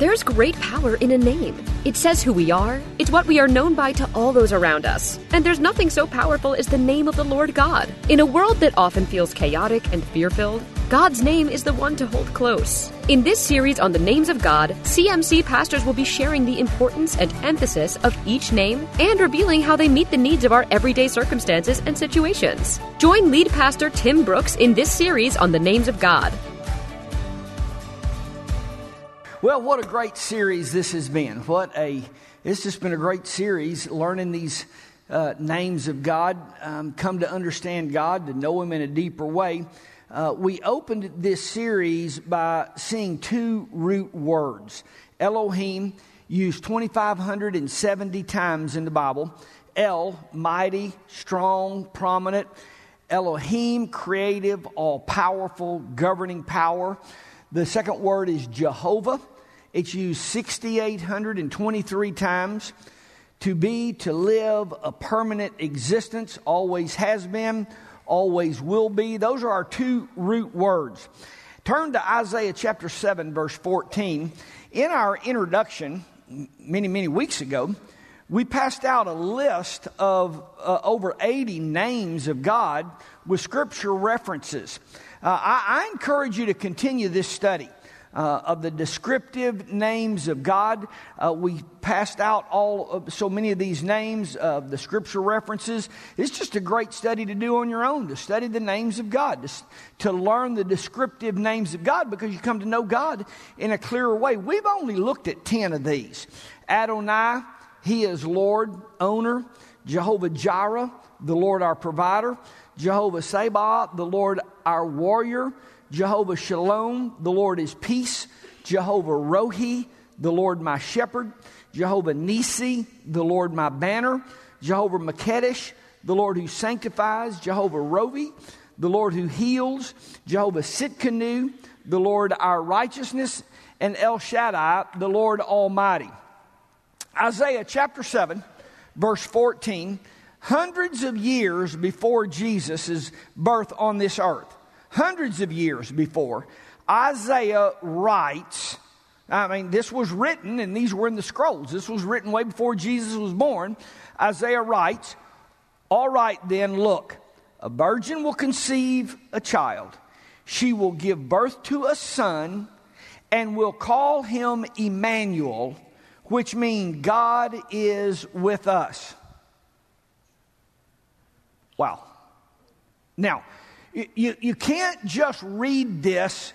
There's great power in a name. It says who we are, it's what we are known by to all those around us. And there's nothing so powerful as the name of the Lord God. In a world that often feels chaotic and fear filled, God's name is the one to hold close. In this series on the names of God, CMC pastors will be sharing the importance and emphasis of each name and revealing how they meet the needs of our everyday circumstances and situations. Join lead pastor Tim Brooks in this series on the names of God. Well, what a great series this has been. What a, it's just been a great series learning these uh, names of God, um, come to understand God, to know Him in a deeper way. Uh, we opened this series by seeing two root words. Elohim, used 2,570 times in the Bible. El, mighty, strong, prominent. Elohim, creative, all powerful, governing power. The second word is Jehovah. It's used 6,823 times. To be, to live, a permanent existence, always has been, always will be. Those are our two root words. Turn to Isaiah chapter 7, verse 14. In our introduction, many, many weeks ago, we passed out a list of uh, over 80 names of God with scripture references. Uh, I, I encourage you to continue this study uh, of the descriptive names of God. Uh, we passed out all of, so many of these names of the scripture references. It's just a great study to do on your own to study the names of God, to, to learn the descriptive names of God because you come to know God in a clearer way. We've only looked at 10 of these Adonai, He is Lord, owner, Jehovah Jireh, the Lord our provider, Jehovah Sabaoth, the Lord our warrior. Jehovah Shalom, the Lord is peace. Jehovah Rohi, the Lord my shepherd. Jehovah Nisi, the Lord my banner. Jehovah Mekaddesh, the Lord who sanctifies. Jehovah Rophe, the Lord who heals. Jehovah Tsidkenu, the Lord our righteousness. And El Shaddai, the Lord Almighty. Isaiah chapter 7, verse 14. Hundreds of years before Jesus' birth on this earth, hundreds of years before, Isaiah writes, I mean, this was written, and these were in the scrolls. This was written way before Jesus was born. Isaiah writes, All right, then, look, a virgin will conceive a child. She will give birth to a son and will call him Emmanuel, which means God is with us. Wow. Now, you, you can't just read this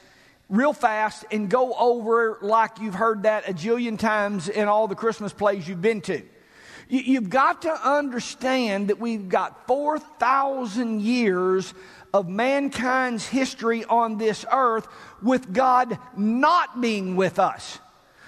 real fast and go over like you've heard that a jillion times in all the Christmas plays you've been to. You, you've got to understand that we've got 4,000 years of mankind's history on this earth with God not being with us.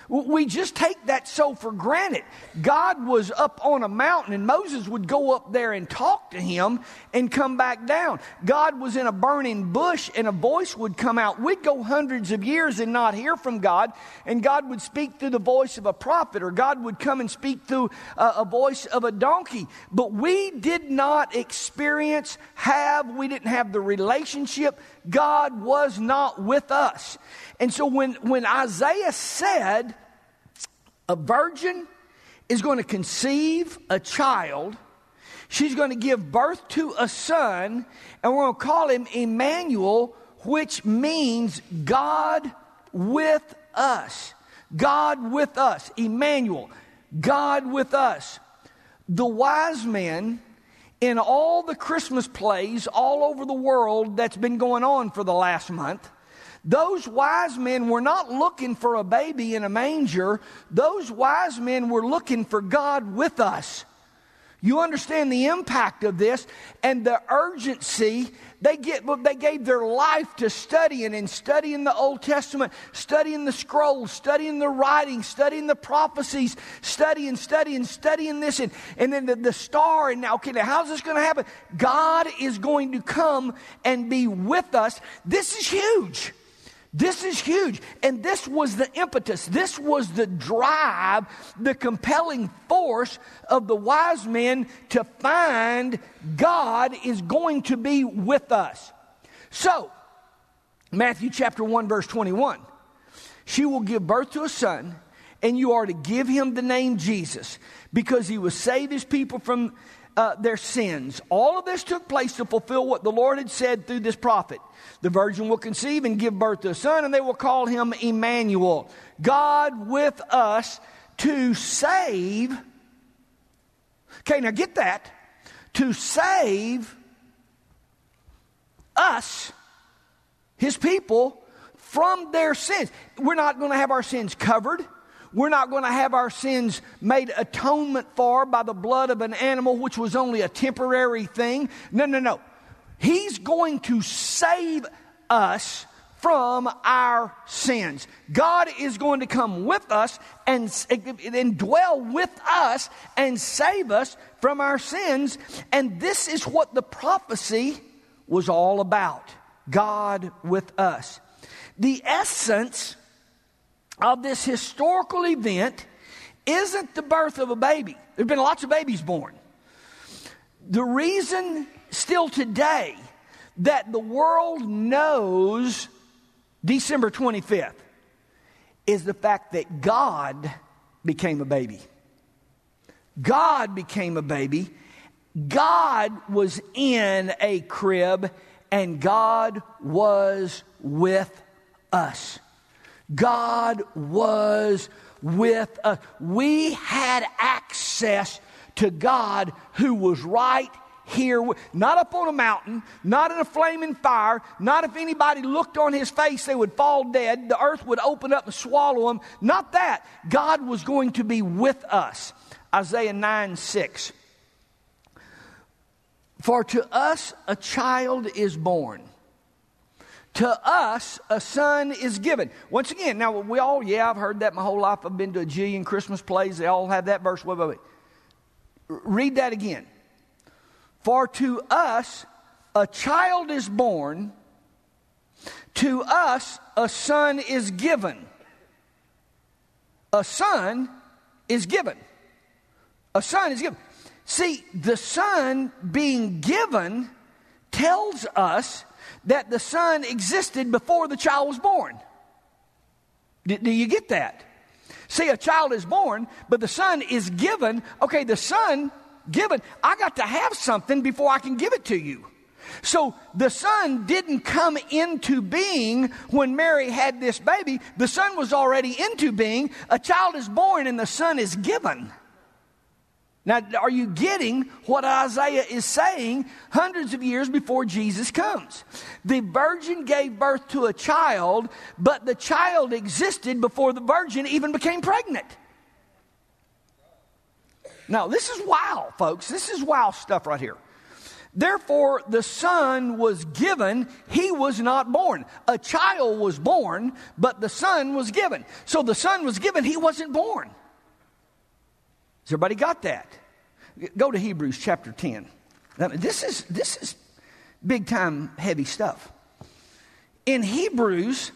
We just take that so for granted. God was up on a mountain and Moses would go up there and talk to him and come back down. God was in a burning bush and a voice would come out. We'd go hundreds of years and not hear from God, and God would speak through the voice of a prophet, or God would come and speak through a, a voice of a donkey. But we did not experience, have, we didn't have the relationship. God was not with us. And so when, when Isaiah said, a virgin is going to conceive a child, she's going to give birth to a son, and we're going to call him Emmanuel, which means God with us. God with us. Emmanuel. God with us. The wise men in all the Christmas plays all over the world that's been going on for the last month those wise men were not looking for a baby in a manger. Those wise men were looking for God with us. You understand the impact of this and the urgency. They, get, they gave their life to studying and studying the Old Testament, studying the scrolls, studying the writings, studying the prophecies, studying, studying, studying this. And, and then the, the star. And now, okay, now how's this going to happen? God is going to come and be with us. This is huge. This is huge. And this was the impetus, this was the drive, the compelling force of the wise men to find God is going to be with us. So, Matthew chapter 1, verse 21 she will give birth to a son, and you are to give him the name Jesus because he will save his people from uh, their sins. All of this took place to fulfill what the Lord had said through this prophet. The virgin will conceive and give birth to a son, and they will call him Emmanuel, God with us to save. Okay, now get that. To save us, his people, from their sins. We're not going to have our sins covered. We're not going to have our sins made atonement for by the blood of an animal, which was only a temporary thing. No, no, no. He's going to save us from our sins. God is going to come with us and, and dwell with us and save us from our sins. And this is what the prophecy was all about God with us. The essence of this historical event isn't the birth of a baby. There have been lots of babies born. The reason still today that the world knows December 25th is the fact that God became a baby. God became a baby. God was in a crib and God was with us. God was with us. We had access to God who was right here, not up on a mountain, not in a flaming fire, not if anybody looked on his face, they would fall dead, the earth would open up and swallow them. Not that. God was going to be with us. Isaiah 9 6. For to us a child is born. To us a son is given. Once again, now we all, yeah, I've heard that my whole life. I've been to a jillion Christmas plays. They all have that verse. Wait, wait, wait. Read that again. For to us a child is born, to us a son is given. A son is given. A son is given. See, the son being given tells us that the son existed before the child was born. Do, do you get that? See, a child is born, but the son is given. Okay, the son given. I got to have something before I can give it to you. So the son didn't come into being when Mary had this baby. The son was already into being. A child is born and the son is given. Now, are you getting what Isaiah is saying hundreds of years before Jesus comes? The virgin gave birth to a child, but the child existed before the virgin even became pregnant. Now, this is wow, folks. This is wow stuff right here. Therefore, the son was given, he was not born. A child was born, but the son was given. So the son was given, he wasn't born. Has everybody got that? Go to Hebrews chapter 10. Now, this is, this is big time heavy stuff. In Hebrews,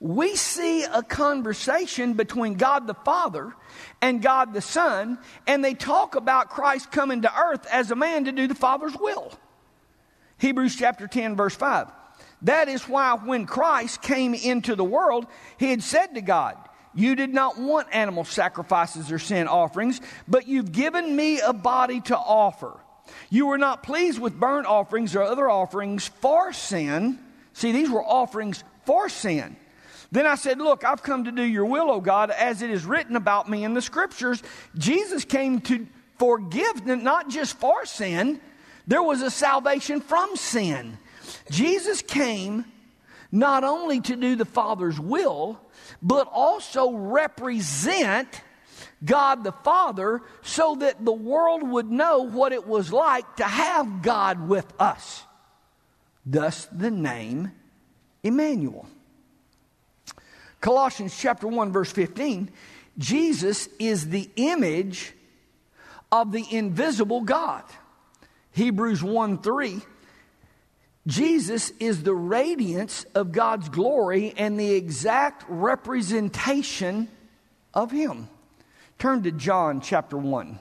we see a conversation between God the Father and God the Son, and they talk about Christ coming to earth as a man to do the Father's will. Hebrews chapter 10, verse 5. That is why when Christ came into the world, he had said to God, you did not want animal sacrifices or sin offerings, but you've given me a body to offer. You were not pleased with burnt offerings or other offerings for sin. See, these were offerings for sin. Then I said, Look, I've come to do your will, O God, as it is written about me in the scriptures. Jesus came to forgive, not just for sin, there was a salvation from sin. Jesus came not only to do the Father's will, but also represent God the Father so that the world would know what it was like to have God with us. Thus, the name Emmanuel. Colossians chapter 1 verse 15 Jesus is the image of the invisible God. Hebrews 1 3 Jesus is the radiance of God's glory and the exact representation of Him. Turn to John chapter 1.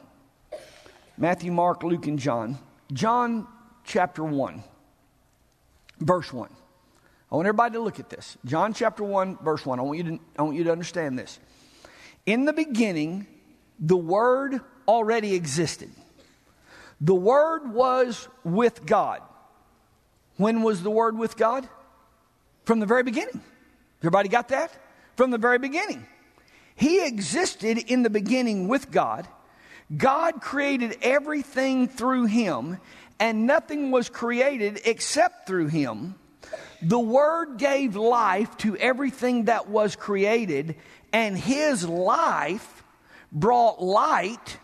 Matthew, Mark, Luke, and John. John chapter 1, verse 1. I want everybody to look at this. John chapter 1, verse 1. I want you to, I want you to understand this. In the beginning, the Word already existed. The Word was with God. When was the Word with God? From the very beginning. Everybody got that? From the very beginning. He existed in the beginning with God. God created everything through him, and nothing was created except through him. The Word gave life to everything that was created, and His life brought light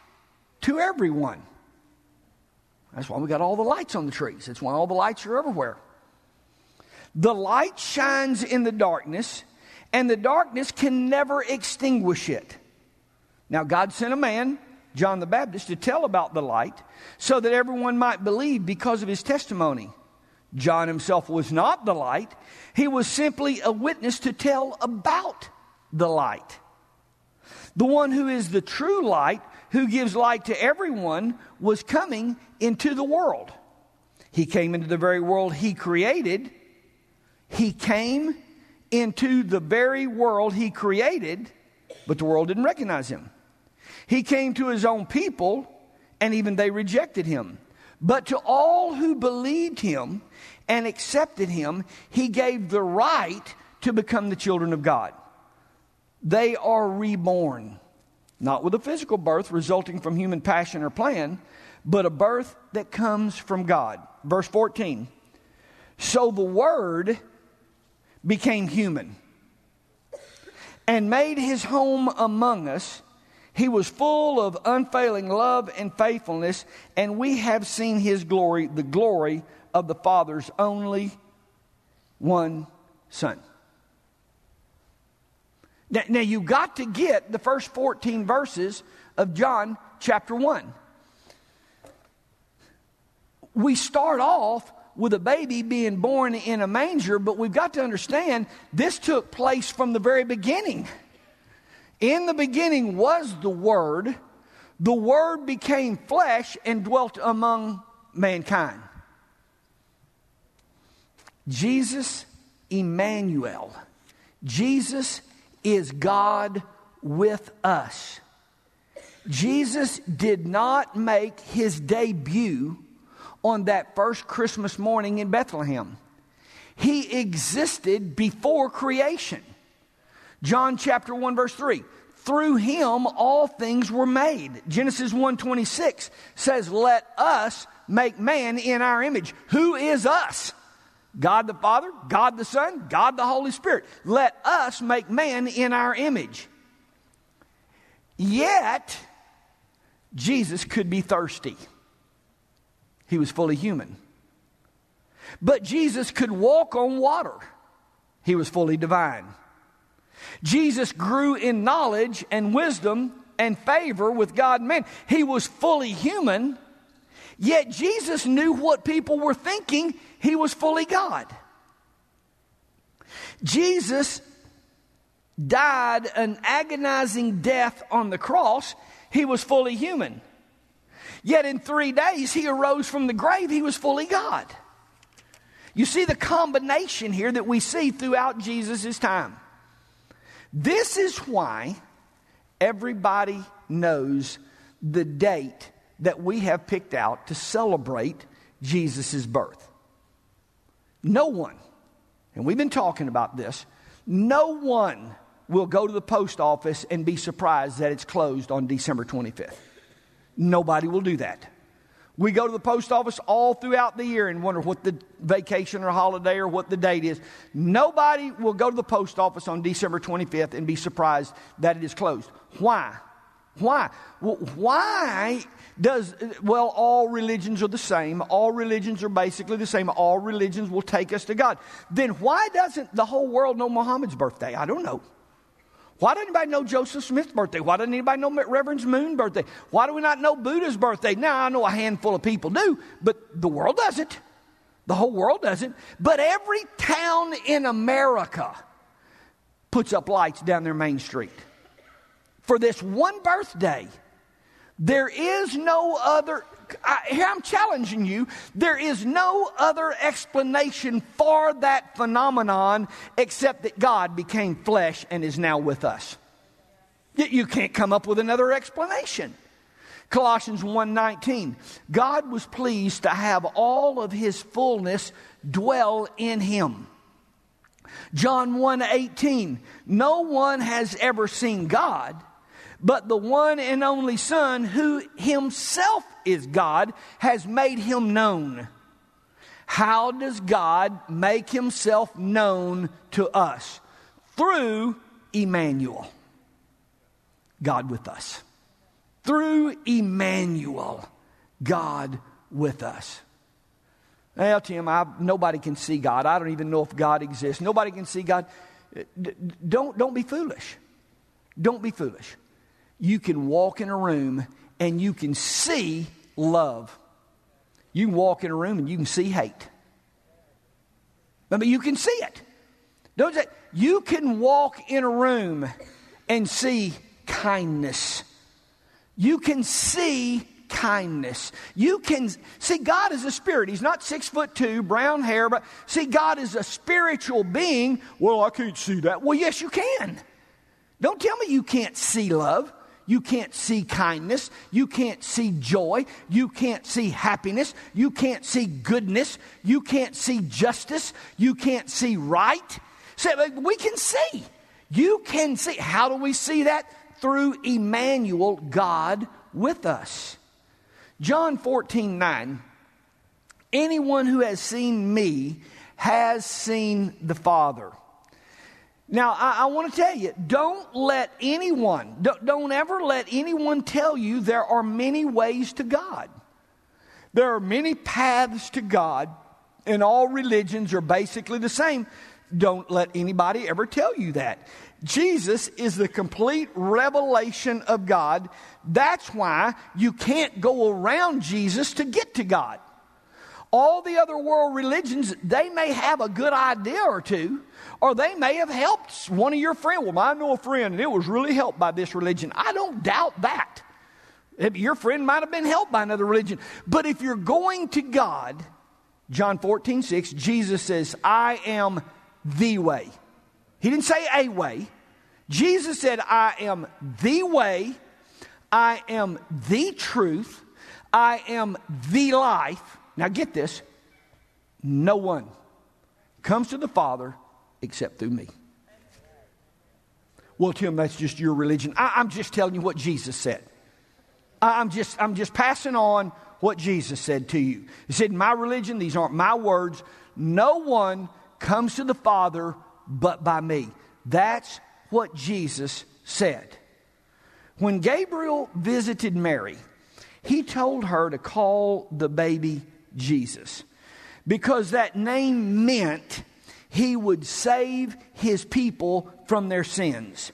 to everyone. That's why we got all the lights on the trees. That's why all the lights are everywhere. The light shines in the darkness, and the darkness can never extinguish it. Now, God sent a man, John the Baptist, to tell about the light so that everyone might believe because of his testimony. John himself was not the light, he was simply a witness to tell about the light. The one who is the true light, who gives light to everyone, was coming into the world. He came into the very world he created. He came into the very world he created, but the world didn't recognize him. He came to his own people, and even they rejected him. But to all who believed him and accepted him, he gave the right to become the children of God. They are reborn, not with a physical birth resulting from human passion or plan, but a birth that comes from God. Verse 14. So the Word became human and made his home among us he was full of unfailing love and faithfulness, and we have seen his glory, the glory of the Father's only one Son. Now, now you got to get the first 14 verses of John chapter 1. We start off with a baby being born in a manger, but we've got to understand this took place from the very beginning. In the beginning was the Word. The Word became flesh and dwelt among mankind. Jesus Emmanuel. Jesus is God with us. Jesus did not make his debut on that first Christmas morning in Bethlehem. He existed before creation. John chapter 1 verse 3. Through him all things were made. Genesis 1:26 says, "Let us make man in our image." Who is us? God the Father, God the Son, God the Holy Spirit. Let us make man in our image. Yet Jesus could be thirsty. He was fully human. But Jesus could walk on water. He was fully divine. Jesus grew in knowledge and wisdom and favor with God and man. He was fully human, yet Jesus knew what people were thinking. He was fully God. Jesus died an agonizing death on the cross. He was fully human. Yet in three days, he arose from the grave. He was fully God. You see the combination here that we see throughout Jesus' time. This is why everybody knows the date that we have picked out to celebrate Jesus' birth. No one, and we've been talking about this, no one will go to the post office and be surprised that it's closed on December 25th. Nobody will do that. We go to the post office all throughout the year and wonder what the vacation or holiday or what the date is. Nobody will go to the post office on December 25th and be surprised that it is closed. Why? Why? Why does, well, all religions are the same. All religions are basically the same. All religions will take us to God. Then why doesn't the whole world know Muhammad's birthday? I don't know. Why doesn't anybody know Joseph Smith's birthday? Why doesn't anybody know Reverend Moon's birthday? Why do we not know Buddha's birthday? Now, I know a handful of people do, but the world doesn't. The whole world doesn't. But every town in America puts up lights down their main street for this one birthday. There is no other I, here I'm challenging you. There is no other explanation for that phenomenon except that God became flesh and is now with us. Yet You can't come up with another explanation. Colossians 1:19 God was pleased to have all of his fullness dwell in him. John 1:18 No one has ever seen God, but the one and only Son who himself is God has made him known. How does God make himself known to us? Through Emmanuel. God with us through Emmanuel, God with us. Well, Tim, I, nobody can see God. I don't even know if God exists. Nobody can see God. Don't, don't be foolish. Don't be foolish. You can walk in a room and you can see love. You can walk in a room and you can see hate. Mean, you can see it. Don't say, you can walk in a room and see kindness you can see kindness. You can see God is a spirit. He's not six foot two, brown hair, but see, God is a spiritual being. Well, I can't see that. Well, yes, you can. Don't tell me you can't see love. You can't see kindness. You can't see joy. You can't see happiness. You can't see goodness. You can't see justice. You can't see right. So we can see. You can see. How do we see that? through Emmanuel, God with us. John 14, 9. Anyone who has seen me has seen the Father. Now, I, I want to tell you, don't let anyone, don't, don't ever let anyone tell you there are many ways to God. There are many paths to God, and all religions are basically the same. Don't let anybody ever tell you that. Jesus is the complete revelation of God. That's why you can't go around Jesus to get to God. All the other world religions, they may have a good idea or two, or they may have helped one of your friends. Well, I know a friend, and it was really helped by this religion. I don't doubt that. Your friend might have been helped by another religion. But if you're going to God, John 14, 6, Jesus says, I am the way. He didn't say a way. Jesus said, I am the way, I am the truth, I am the life. Now get this no one comes to the Father except through me. Well, Tim, that's just your religion. I, am just telling you what Jesus said. I, I'm just, I'm just passing on what Jesus said to you. He said, My religion, these aren't my words. No one comes to the Father but by me. That's what Jesus said. When Gabriel visited Mary, he told her to call the baby Jesus because that name meant he would save his people from their sins.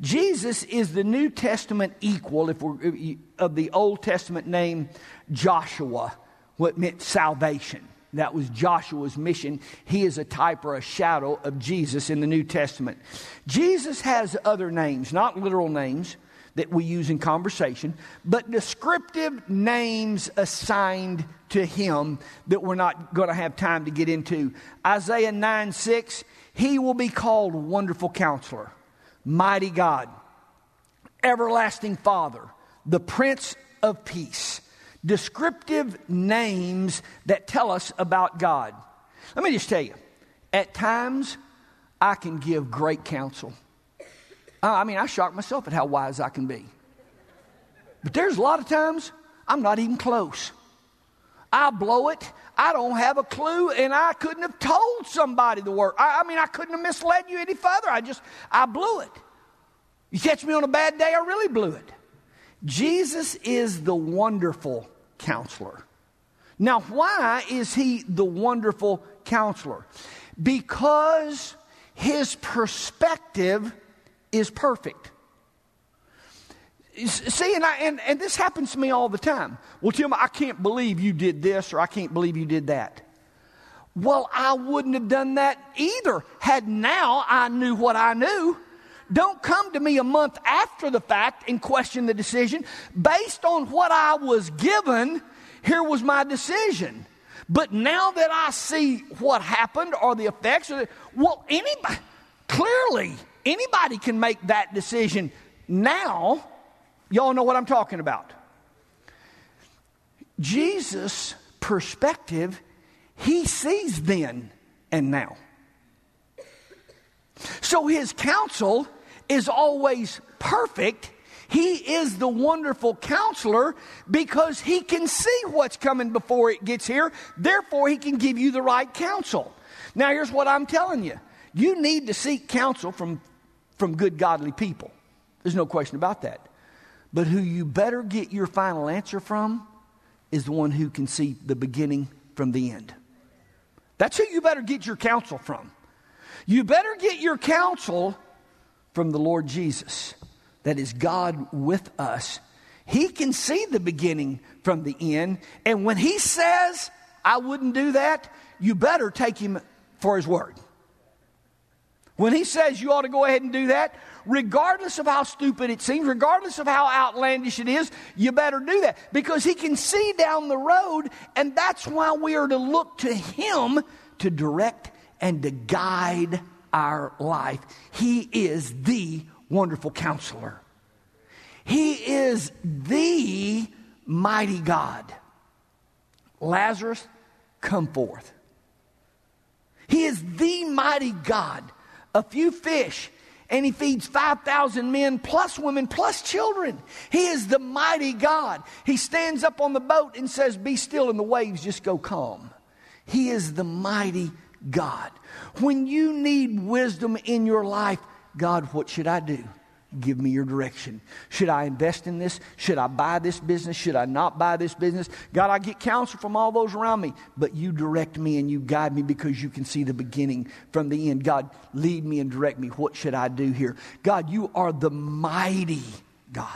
Jesus is the New Testament equal if we're, of the Old Testament name Joshua, what meant salvation. That was Joshua's mission. He is a type or a shadow of Jesus in the New Testament. Jesus has other names, not literal names that we use in conversation, but descriptive names assigned to him that we're not going to have time to get into. Isaiah 9 6, he will be called Wonderful Counselor, Mighty God, Everlasting Father, the Prince of Peace descriptive names that tell us about God. Let me just tell you, at times I can give great counsel. Uh, I mean, I shock myself at how wise I can be. But there's a lot of times I'm not even close. I blow it. I don't have a clue, and I couldn't have told somebody the word. I, I mean, I couldn't have misled you any further. I just, I blew it. You catch me on a bad day, I really blew it. Jesus is the wonderful counselor. Now, why is he the wonderful counselor? Because his perspective is perfect. See, and, I, and, and this happens to me all the time. Well, Tim, I can't believe you did this or I can't believe you did that. Well, I wouldn't have done that either had now I knew what I knew. Don't come to me a month after the fact and question the decision. Based on what I was given, here was my decision. But now that I see what happened or the effects of it, well, anybody, clearly, anybody can make that decision now, y'all know what I'm talking about. Jesus' perspective, he sees then and now. So his counsel is always perfect. He is the wonderful counselor because he can see what's coming before it gets here. Therefore, he can give you the right counsel. Now, here's what I'm telling you you need to seek counsel from, from good, godly people. There's no question about that. But who you better get your final answer from is the one who can see the beginning from the end. That's who you better get your counsel from. You better get your counsel from the Lord Jesus. That is God with us. He can see the beginning from the end. And when He says, I wouldn't do that, you better take Him for His word. When He says you ought to go ahead and do that, regardless of how stupid it seems, regardless of how outlandish it is, you better do that because He can see down the road, and that's why we are to look to Him to direct and to guide our life. He is the wonderful counselor. He is the mighty God. Lazarus, come forth. He is the mighty God. A few fish, and he feeds 5,000 men, plus women, plus children. He is the mighty God. He stands up on the boat and says, Be still, and the waves just go calm. He is the mighty God. When you need wisdom in your life, God, what should I do? Give me your direction. Should I invest in this? Should I buy this business? Should I not buy this business? God, I get counsel from all those around me, but you direct me and you guide me because you can see the beginning from the end. God, lead me and direct me. What should I do here? God, you are the mighty God.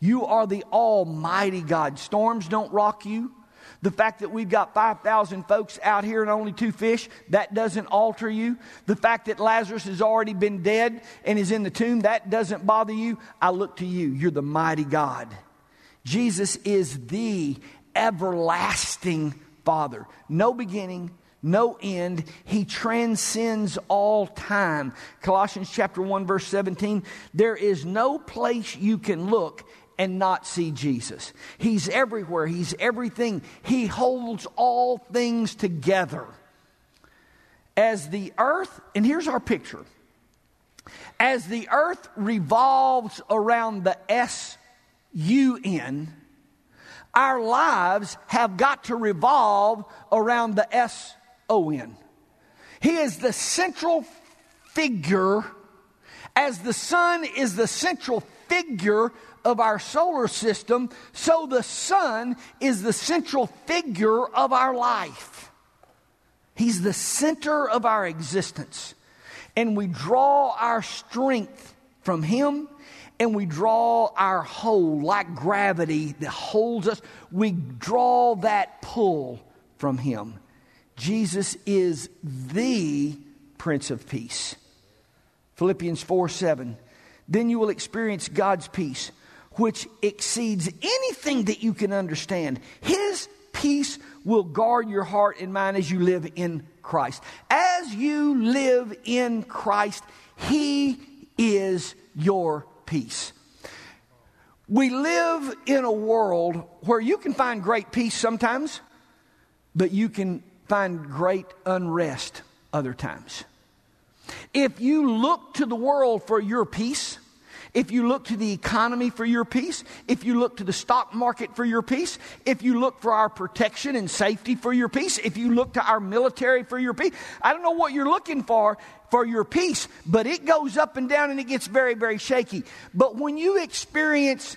You are the almighty God. Storms don't rock you. The fact that we've got 5,000 folks out here and only two fish, that doesn't alter you. The fact that Lazarus has already been dead and is in the tomb, that doesn't bother you. I look to you. You're the mighty God. Jesus is the everlasting Father. No beginning, no end. He transcends all time. Colossians chapter 1 verse 17, there is no place you can look and not see Jesus. He's everywhere, He's everything. He holds all things together. As the earth, and here's our picture as the earth revolves around the S U N, our lives have got to revolve around the S O N. He is the central figure, as the sun is the central figure of our solar system, so the sun is the central figure of our life. He's the center of our existence. And we draw our strength from Him and we draw our hold like gravity that holds us. We draw that pull from Him. Jesus is the Prince of Peace. Philippians 4 7. Then you will experience God's peace, which exceeds anything that you can understand. His peace will guard your heart and mind as you live in Christ. As you live in Christ, He is your peace. We live in a world where you can find great peace sometimes, but you can find great unrest other times. If you look to the world for your peace, if you look to the economy for your peace, if you look to the stock market for your peace, if you look for our protection and safety for your peace, if you look to our military for your peace, I don't know what you're looking for for your peace, but it goes up and down and it gets very, very shaky. But when you experience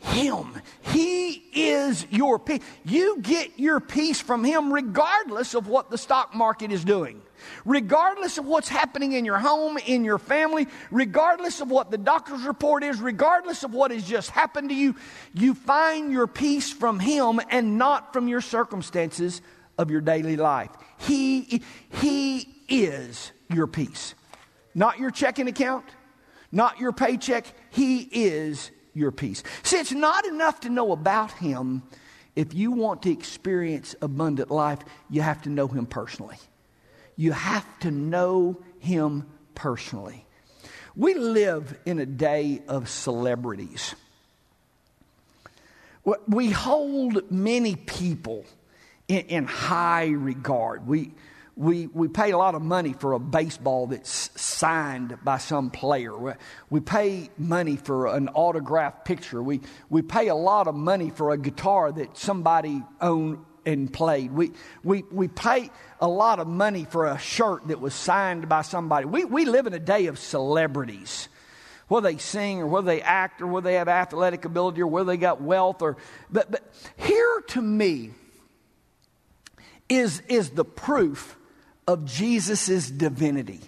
him. He is your peace. You get your peace from Him regardless of what the stock market is doing, regardless of what's happening in your home, in your family, regardless of what the doctor's report is, regardless of what has just happened to you. You find your peace from Him and not from your circumstances of your daily life. He, he is your peace, not your checking account, not your paycheck. He is your peace. See, it's not enough to know about Him. If you want to experience abundant life, you have to know Him personally. You have to know Him personally. We live in a day of celebrities. We hold many people in, in high regard. We, we, we pay a lot of money for a baseball that's signed by some player. We pay money for an autographed picture. We, we pay a lot of money for a guitar that somebody owned and played. We, we, we pay a lot of money for a shirt that was signed by somebody. We, we live in a day of celebrities. Whether they sing or whether they act or whether they have athletic ability or whether they got wealth or but, but here to me is, is the proof of Jesus' divinity.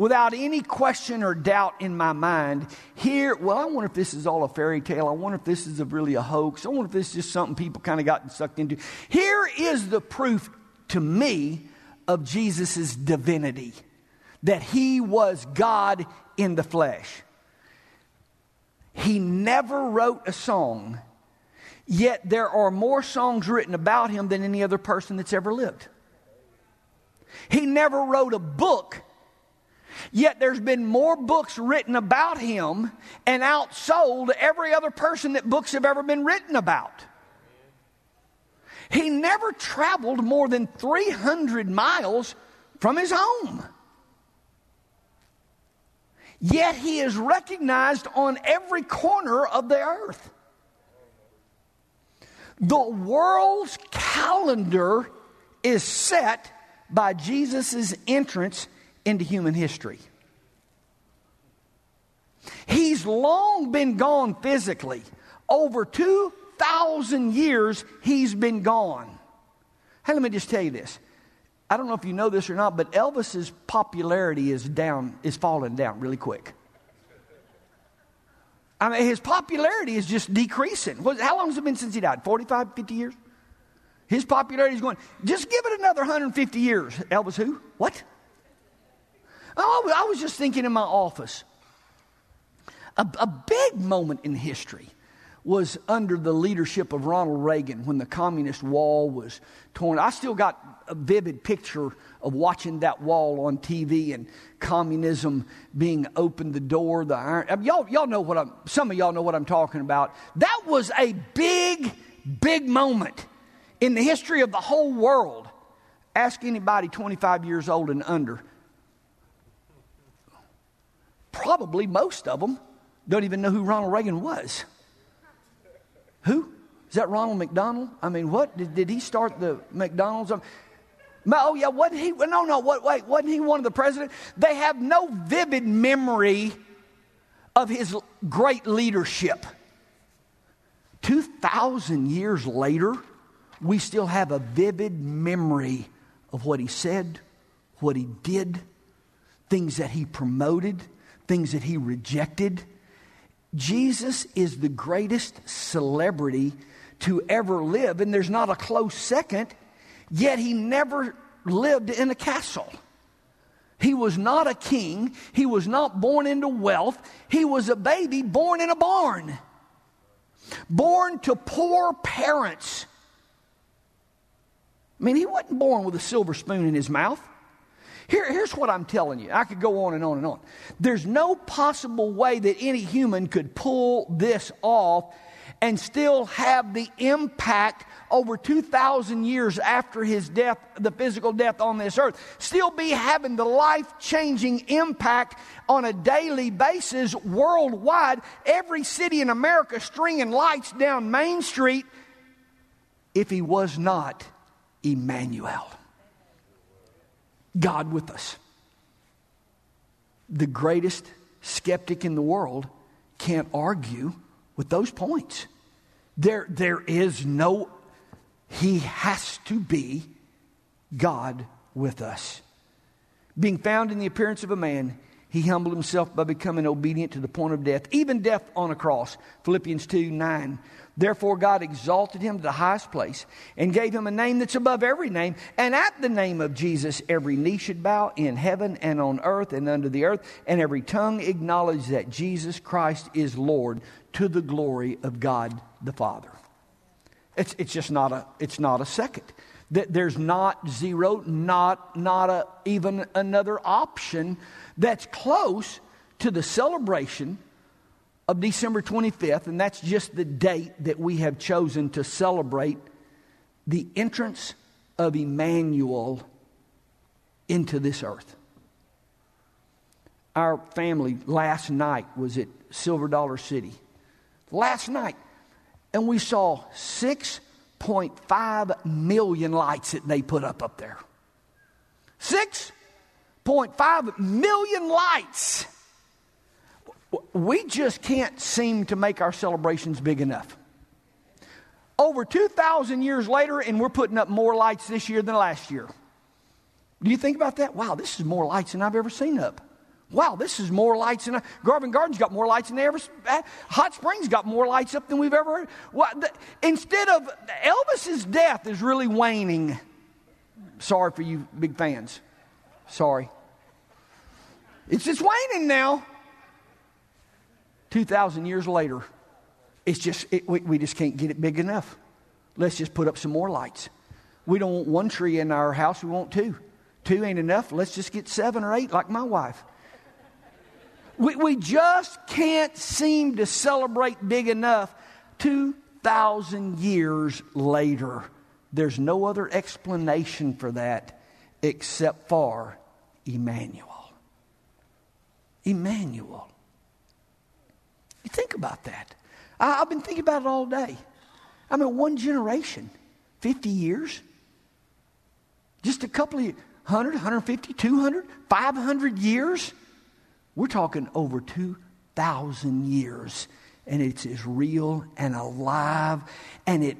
Without any question or doubt in my mind, here, well, I wonder if this is all a fairy tale. I wonder if this is a really a hoax. I wonder if this is just something people kind of got sucked into. Here is the proof to me of Jesus' divinity that he was God in the flesh. He never wrote a song, yet there are more songs written about him than any other person that's ever lived. He never wrote a book, yet there's been more books written about him and outsold every other person that books have ever been written about. He never traveled more than 300 miles from his home. Yet he is recognized on every corner of the earth. The world's calendar is set by Jesus' entrance into human history. He's long been gone physically. Over 2,000 years, he's been gone. Hey, let me just tell you this. I don't know if you know this or not, but Elvis's popularity is down, is falling down really quick. I mean, his popularity is just decreasing. How long has it been since he died? 45, 50 years? His popularity is going, just give it another 150 years. Elvis, who? What? I was just thinking in my office. A, a big moment in history was under the leadership of Ronald Reagan when the communist wall was torn. I still got a vivid picture of watching that wall on TV and communism being opened the door, the iron. I mean, y'all, y'all know what I'm, some of y'all know what I'm talking about. That was a big, big moment in the history of the whole world, ask anybody 25 years old and under. Probably most of them don't even know who Ronald Reagan was. Who? Is that Ronald McDonald? I mean, what? Did, did he start the McDonald's? Oh, yeah, wasn't he? No, no, what, wait, wasn't he one of the presidents? They have no vivid memory of his great leadership. 2,000 years later, we still have a vivid memory of what he said, what he did, things that he promoted, things that he rejected. Jesus is the greatest celebrity to ever live, and there's not a close second, yet he never lived in a castle. He was not a king. He was not born into wealth. He was a baby born in a barn, born to poor parents I mean, he wasn't born with a silver spoon in his mouth. Here, here's what I'm telling you. I could go on and on and on. There's no possible way that any human could pull this off and still have the impact over 2,000 years after his death, the physical death on this earth, still be having the life changing impact on a daily basis worldwide. Every city in America stringing lights down Main Street if he was not Emmanuel. God with us. The greatest skeptic in the world can't argue with those points. There, there is no, he has to be God with us. Being found in the appearance of a man, he humbled himself by becoming obedient to the point of death, even death on a cross. Philippians 2 9. Therefore, God exalted him to the highest place and gave him a name that's above every name. And at the name of Jesus, every knee should bow in heaven and on earth and under the earth, and every tongue acknowledge that Jesus Christ is Lord to the glory of God the Father. It's, it's just not a, it's not a second. There's not zero, not, not a, even another option that's close to the celebration of December 25th, and that's just the date that we have chosen to celebrate the entrance of Emmanuel into this earth. Our family last night was at Silver Dollar City. Last night. And we saw 6.5 million lights that they put up up there. 6.5 million lights. We just can't seem to make our celebrations big enough. Over 2,000 years later, and we're putting up more lights this year than last year. Do you think about that? Wow, this is more lights than I've ever seen up. Wow, this is more lights than I, Garvan Gardens got more lights than they ever. Uh, Hot Springs got more lights up than we've ever heard. The, instead of Elvis's death is really waning. Sorry for you big fans. Sorry. It's just waning now. 2,000 years later, it's just, it, we, we just can't get it big enough. Let's just put up some more lights. We don't want one tree in our house, we want two. Two ain't enough. Let's just get seven or eight, like my wife. We, we just can't seem to celebrate big enough. 2,000 years later, there's no other explanation for that except for Emmanuel. Emmanuel. You think about that. I, have been thinking about it all day. I mean, one generation, 50 years, just a couple of 100, 150, 200, 500 years. We're talking over 2,000 years, and it's as real and alive, and it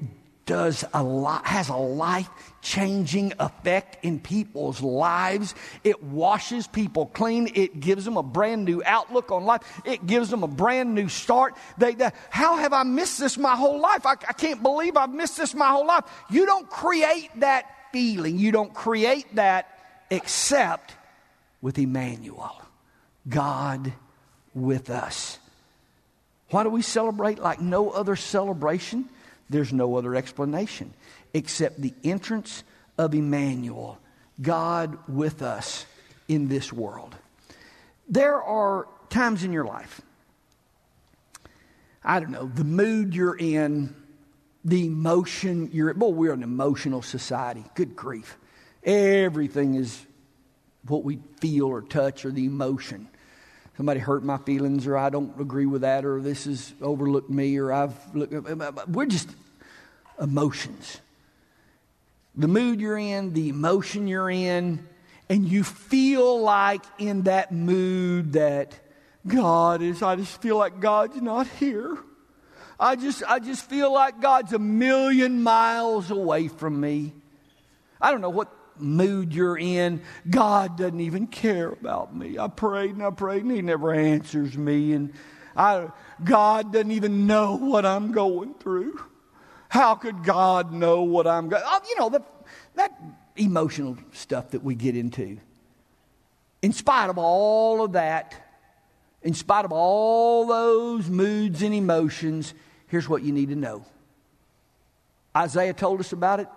does a lot, has a life changing effect in people's lives. It washes people clean. It gives them a brand new outlook on life. It gives them a brand new start. They, they how have I missed this my whole life? I, I can't believe I've missed this my whole life. You don't create that feeling. You don't create that except with Emmanuel. God with us. Why do we celebrate like no other celebration? There's no other explanation except the entrance of Emmanuel, God with us in this world. There are times in your life, I don't know, the mood you're in, the emotion you're in. Boy, we're an emotional society. Good grief. Everything is what we feel or touch or the emotion somebody hurt my feelings or I don't agree with that or this has overlooked me or I've looked, we're just emotions. The mood you're in, the emotion you're in, and you feel like in that mood that God is, I just feel like God's not here. I just, I just feel like God's a million miles away from me. I don't know what mood you're in, God doesn't even care about me. I prayed and I prayed and He never answers me. And I, God doesn't even know what I'm going through. How could God know what I'm going oh, You know, the, that emotional stuff that we get into. In spite of all of that, in spite of all those moods and emotions, here's what you need to know. Isaiah told us about it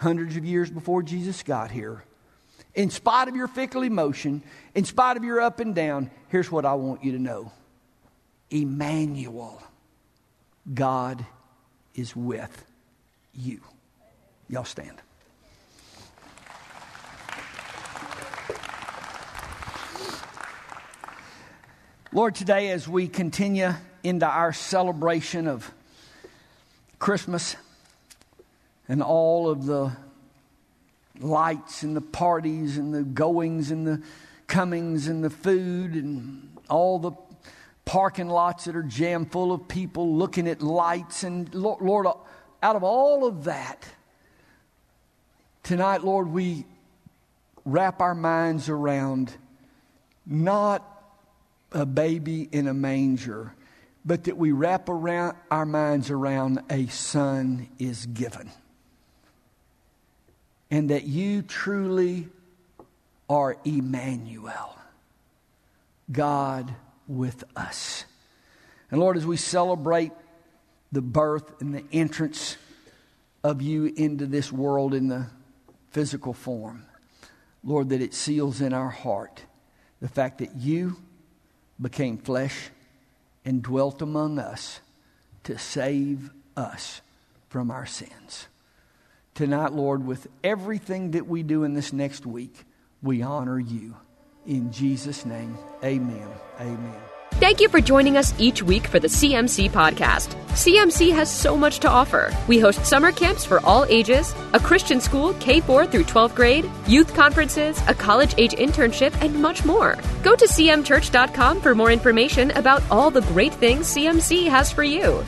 hundreds of years before Jesus got here. In spite of your fickle emotion, in spite of your up and down, here's what I want you to know Emmanuel, God is with you. Y'all stand. Lord, today as we continue into our celebration of Christmas, and all of the lights and the parties and the goings and the comings and the food and all the parking lots that are jammed full of people looking at lights. And Lord, out of all of that, tonight, Lord, we wrap our minds around not a baby in a manger, but that we wrap around our minds around a son is given and that you truly are Emmanuel, God with us. And Lord, as we celebrate the birth and the entrance of you into this world in the physical form, Lord, that it seals in our heart the fact that you, became flesh and dwelt among us to save us from our sins. Tonight, Lord, with everything that we do in this next week, we honor you. In Jesus' name, amen. Amen. Thank you for joining us each week for the CMC podcast. CMC has so much to offer. We host summer camps for all ages, a Christian school K 4 through 12th grade, youth conferences, a college age internship, and much more. Go to cmchurch.com for more information about all the great things CMC has for you.